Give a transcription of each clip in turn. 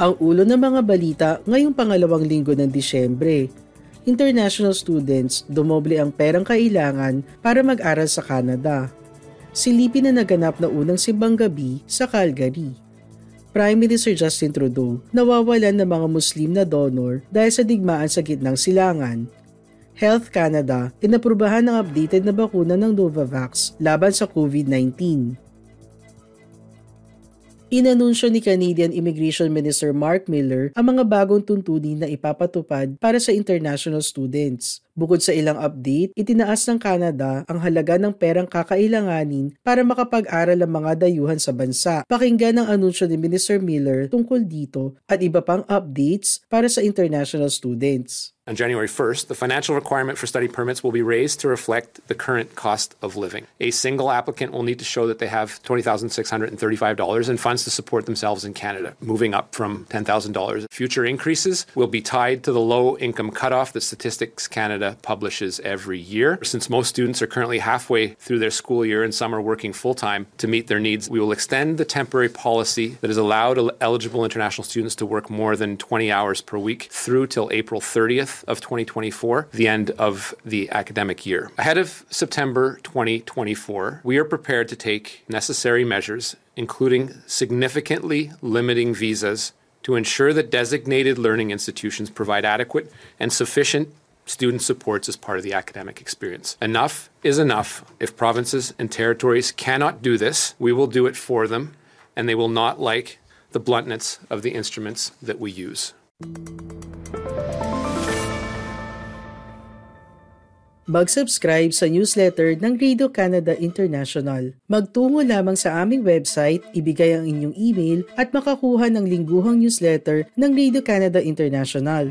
Ang ulo ng mga balita ngayong pangalawang linggo ng Disyembre. International students dumoble ang perang kailangan para mag-aral sa Canada. Silipin na naganap na unang simbang gabi sa Calgary. Prime Minister Justin Trudeau nawawalan ng mga Muslim na donor dahil sa digmaan sa gitnang silangan. Health Canada inaprubahan ng updated na bakuna ng Novavax laban sa COVID-19. Inanunsyo ni Canadian Immigration Minister Mark Miller ang mga bagong tuntunin na ipapatupad para sa international students. Bukod sa ilang update, itinaas ng Canada ang halaga ng perang kakailanganin para makapag-aral ang mga dayuhan sa bansa. Pakinggan ang anunsyo ni Minister Miller tungkol dito at iba pang updates para sa international students. On January 1st, the financial requirement for study permits will be raised to reflect the current cost of living. A single applicant will need to show that they have $20,635 in funds to support themselves in Canada, moving up from $10,000. Future increases will be tied to the low income cutoff that Statistics Canada publishes every year. Since most students are currently halfway through their school year and some are working full time to meet their needs, we will extend the temporary policy that has allowed eligible international students to work more than 20 hours per week through till April 30th of 2024, the end of the academic year. Ahead of September 2024, we are prepared to take necessary measures, including significantly limiting visas to ensure that designated learning institutions provide adequate and sufficient student supports as part of the academic experience. Enough is enough. If provinces and territories cannot do this, we will do it for them, and they will not like the bluntness of the instruments that we use. Mag-subscribe sa newsletter ng Radio Canada International. Magtungo lamang sa aming website, ibigay ang inyong email at makakuha ng lingguhang newsletter ng Radio Canada International.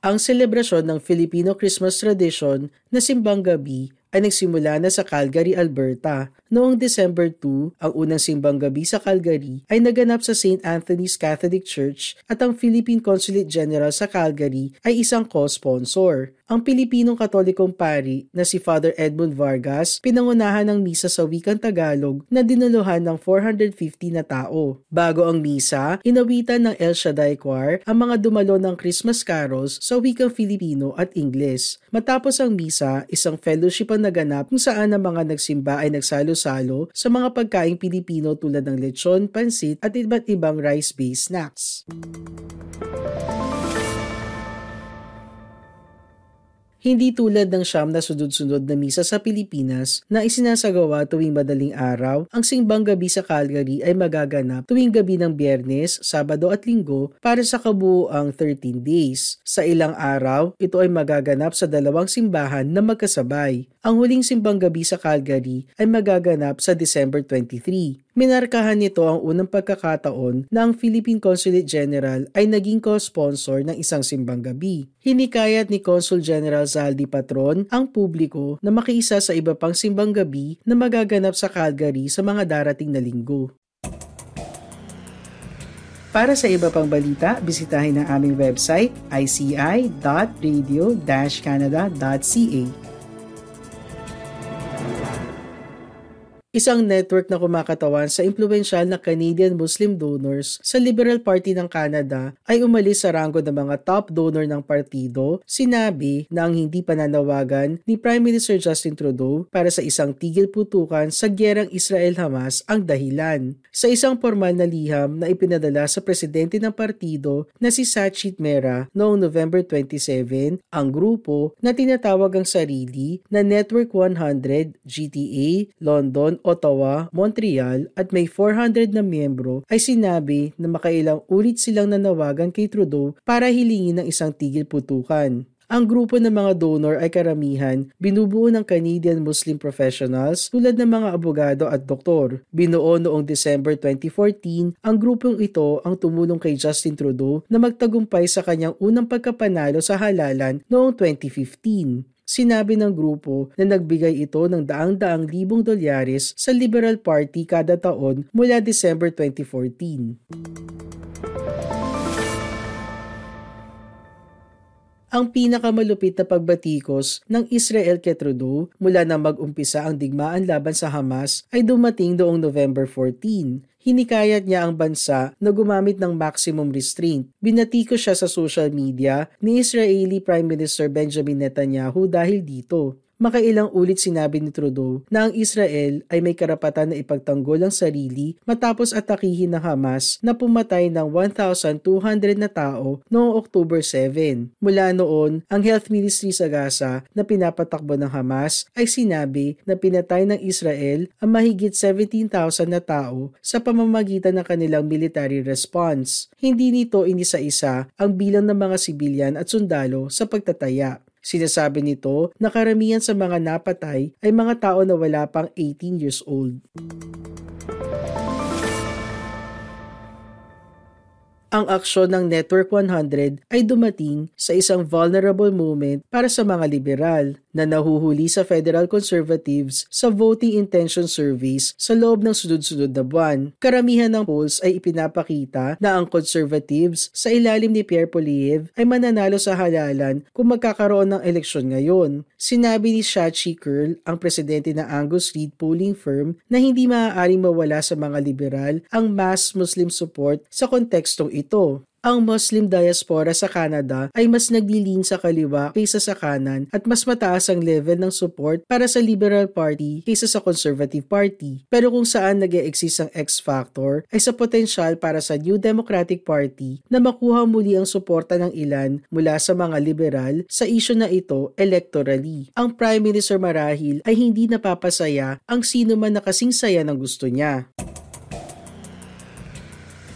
Ang selebrasyon ng Filipino Christmas tradition na Simbang Gabi ay nagsimula na sa Calgary, Alberta. Noong December 2, ang unang simbang gabi sa Calgary ay naganap sa St. Anthony's Catholic Church at ang Philippine Consulate General sa Calgary ay isang co-sponsor. Ang Pilipinong Katolikong pari na si Father Edmund Vargas pinangunahan ng misa sa wikang Tagalog na dinaluhan ng 450 na tao. Bago ang misa, inawitan ng El Shaddai Choir ang mga dumalo ng Christmas carols sa wikang Filipino at Ingles. Matapos ang misa, isang fellowship ang naganap kung saan ang mga nagsimba ay nagsalo-salo sa mga pagkaing Pilipino tulad ng lechon, pansit at iba't ibang rice-based snacks. Hindi tulad ng siyam na sunod-sunod na misa sa Pilipinas na isinasagawa tuwing madaling araw, ang simbang gabi sa Calgary ay magaganap tuwing gabi ng biyernes, sabado at linggo para sa kabuoang 13 days. Sa ilang araw, ito ay magaganap sa dalawang simbahan na magkasabay. Ang huling simbang gabi sa Calgary ay magaganap sa December 23. Minarkahan nito ang unang pagkakataon na ang Philippine Consulate General ay naging co-sponsor ng isang simbang gabi. Hinikayat ni Consul General Zaldi Patron ang publiko na makiisa sa iba pang simbang gabi na magaganap sa Calgary sa mga darating na linggo. Para sa iba pang balita, bisitahin ang aming website ici.radio-canada.ca. Isang network na kumakatawan sa impluensyal na Canadian Muslim donors sa Liberal Party ng Canada ay umalis sa ranggo ng mga top donor ng partido, sinabi na ang hindi pananawagan ni Prime Minister Justin Trudeau para sa isang tigil putukan sa gyerang Israel-Hamas ang dahilan. Sa isang formal na liham na ipinadala sa presidente ng partido na si Sachit Mera noong November 27, ang grupo na tinatawag ang sarili na Network 100 GTA London Ottawa, Montreal at may 400 na miyembro ay sinabi na makailang ulit silang nanawagan kay Trudeau para hilingin ng isang tigil putukan. Ang grupo ng mga donor ay karamihan binubuo ng Canadian Muslim professionals tulad ng mga abogado at doktor. Binuo noong December 2014, ang grupong ito ang tumulong kay Justin Trudeau na magtagumpay sa kanyang unang pagkapanalo sa halalan noong 2015. Sinabi ng grupo na nagbigay ito ng daang-daang libong dolyares sa Liberal Party kada taon mula December 2014. ang pinakamalupit na pagbatikos ng Israel kay Trudeau mula na mag-umpisa ang digmaan laban sa Hamas ay dumating noong November 14 hinikayat niya ang bansa na gumamit ng maximum restraint. Binatiko siya sa social media ni Israeli Prime Minister Benjamin Netanyahu dahil dito. Makailang ulit sinabi ni Trudeau na ang Israel ay may karapatan na ipagtanggol ang sarili matapos atakihin ng Hamas na pumatay ng 1,200 na tao noong October 7. Mula noon, ang health ministry sa Gaza na pinapatakbo ng Hamas ay sinabi na pinatay ng Israel ang mahigit 17,000 na tao sa pamamagitan ng kanilang military response. Hindi nito inisa-isa ang bilang ng mga sibilyan at sundalo sa pagtataya. Sinasabi nito na karamihan sa mga napatay ay mga tao na wala pang 18 years old. Ang aksyon ng Network 100 ay dumating sa isang vulnerable moment para sa mga liberal na nahuhuli sa federal conservatives sa voting intention surveys sa loob ng sunod-sunod na buwan. Karamihan ng polls ay ipinapakita na ang conservatives sa ilalim ni Pierre Poliev ay mananalo sa halalan kung magkakaroon ng eleksyon ngayon. Sinabi ni Shachi Curl, ang presidente ng Angus Reid polling firm, na hindi maaaring mawala sa mga liberal ang mass Muslim support sa kontekstong ito. Ang Muslim diaspora sa Canada ay mas naglilin sa kaliwa kaysa sa kanan at mas mataas ang level ng support para sa Liberal Party kaysa sa Conservative Party. Pero kung saan nag exist ang X-factor ay sa potensyal para sa New Democratic Party na makuha muli ang suporta ng ilan mula sa mga liberal sa isyo na ito electorally. Ang Prime Minister marahil ay hindi napapasaya ang sino man na kasing saya ng gusto niya.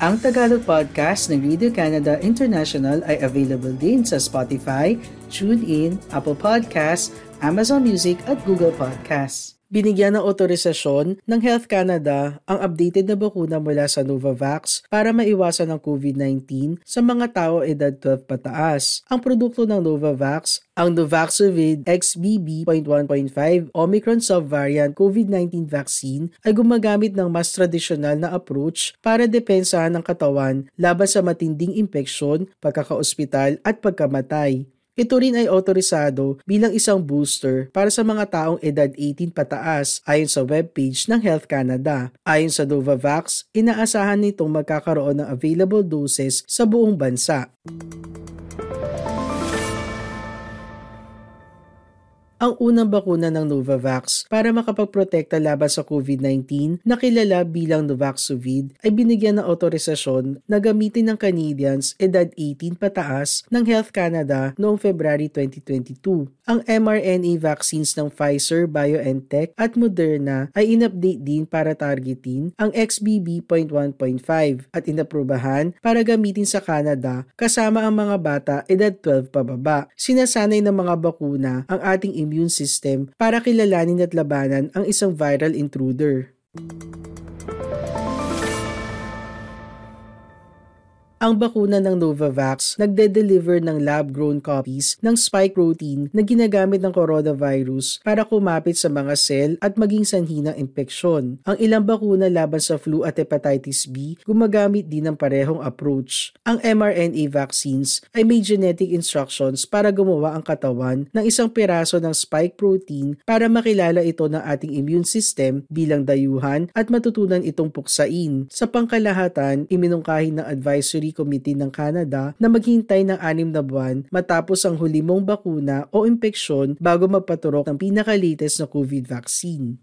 Ang Tagalog podcast ng Radio Canada International ay available din sa Spotify, TuneIn, Apple Podcasts, Amazon Music at Google Podcasts. Binigyan ng otorisasyon ng Health Canada ang updated na bakuna mula sa Novavax para maiwasan ang COVID-19 sa mga tao edad 12 pataas. Ang produkto ng Novavax, ang Nuvaxovid XBB.1.5 Omicron subvariant COVID-19 vaccine ay gumagamit ng mas tradisyonal na approach para depensahan ng katawan laban sa matinding impeksyon, pagkakaospital at pagkamatay. Ito rin ay otorisado bilang isang booster para sa mga taong edad 18 pataas ayon sa webpage ng Health Canada. Ayon sa Novavax, inaasahan nitong magkakaroon ng available doses sa buong bansa. Ang unang bakuna ng Novavax para makapagprotekta laban sa COVID-19 na kilala bilang Novaxovid ay binigyan ng otorisasyon na gamitin ng Canadians edad 18 pataas ng Health Canada noong February 2022. Ang mRNA vaccines ng Pfizer, BioNTech at Moderna ay inupdate din para targetin ang XBB.1.5 at inaprubahan para gamitin sa Canada kasama ang mga bata edad 12 pababa. Sinasanay ng mga bakuna ang ating immune system para kilalanin at labanan ang isang viral intruder. Ang bakuna ng Novavax nagde-deliver ng lab-grown copies ng spike protein na ginagamit ng coronavirus para kumapit sa mga cell at maging sanhi ng impeksyon. Ang ilang bakuna laban sa flu at hepatitis B gumagamit din ng parehong approach. Ang mRNA vaccines ay may genetic instructions para gumawa ang katawan ng isang piraso ng spike protein para makilala ito ng ating immune system bilang dayuhan at matutunan itong puksain. Sa pangkalahatan, iminungkahi ng advisory Committee ng Canada na maghintay ng anim na buwan matapos ang huli mong bakuna o impeksyon bago magpaturok ng pinakalites na COVID vaccine.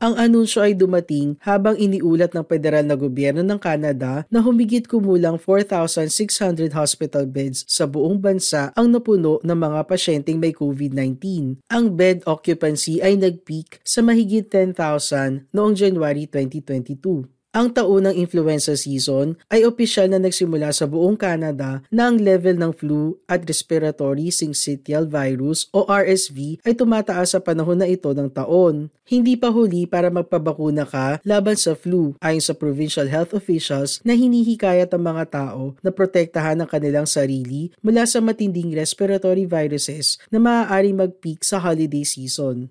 Ang anunsyo ay dumating habang iniulat ng federal na gobyerno ng Canada na humigit kumulang 4,600 hospital beds sa buong bansa ang napuno ng mga pasyenteng may COVID-19. Ang bed occupancy ay nag-peak sa mahigit 10,000 noong January 2022. Ang taunang influenza season ay opisyal na nagsimula sa buong Canada na ang level ng flu at respiratory syncytial virus o RSV ay tumataas sa panahon na ito ng taon. Hindi pa huli para magpabakuna ka laban sa flu ayon sa provincial health officials na hinihikayat ang mga tao na protektahan ang kanilang sarili mula sa matinding respiratory viruses na maaaring mag-peak sa holiday season.